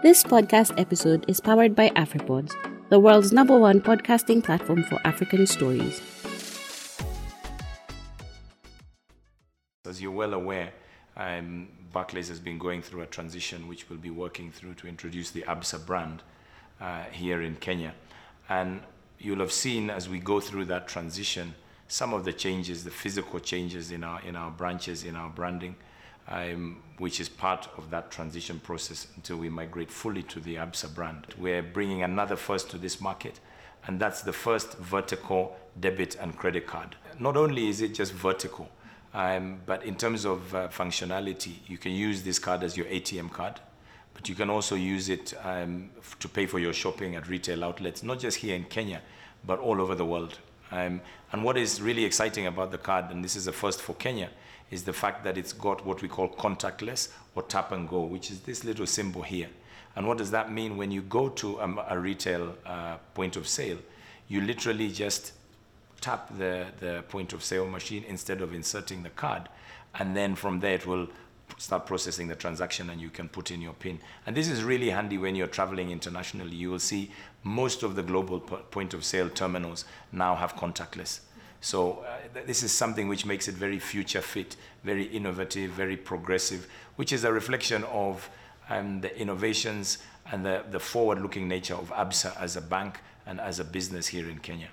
This podcast episode is powered by AfriPods, the world's number one podcasting platform for African stories. As you're well aware, um, Barclays has been going through a transition which we'll be working through to introduce the ABSA brand uh, here in Kenya. And you'll have seen as we go through that transition some of the changes, the physical changes in our, in our branches, in our branding, um, which is part of that transition process until we migrate fully to the ABSA brand. We're bringing another first to this market, and that's the first vertical debit and credit card. Not only is it just vertical, um, but in terms of uh, functionality, you can use this card as your ATM card, but you can also use it um, to pay for your shopping at retail outlets, not just here in Kenya, but all over the world. Um, and what is really exciting about the card, and this is a first for Kenya, is the fact that it's got what we call contactless or tap and go, which is this little symbol here. And what does that mean when you go to a, a retail uh, point of sale? You literally just tap the, the point of sale machine instead of inserting the card. And then from there, it will start processing the transaction and you can put in your PIN. And this is really handy when you're traveling internationally. You will see most of the global po- point of sale terminals now have contactless. So uh, th- this is something which makes it very future fit, very innovative, very progressive, which is a reflection of um, the innovations and the, the forward-looking nature of ABSA as a bank and as a business here in Kenya.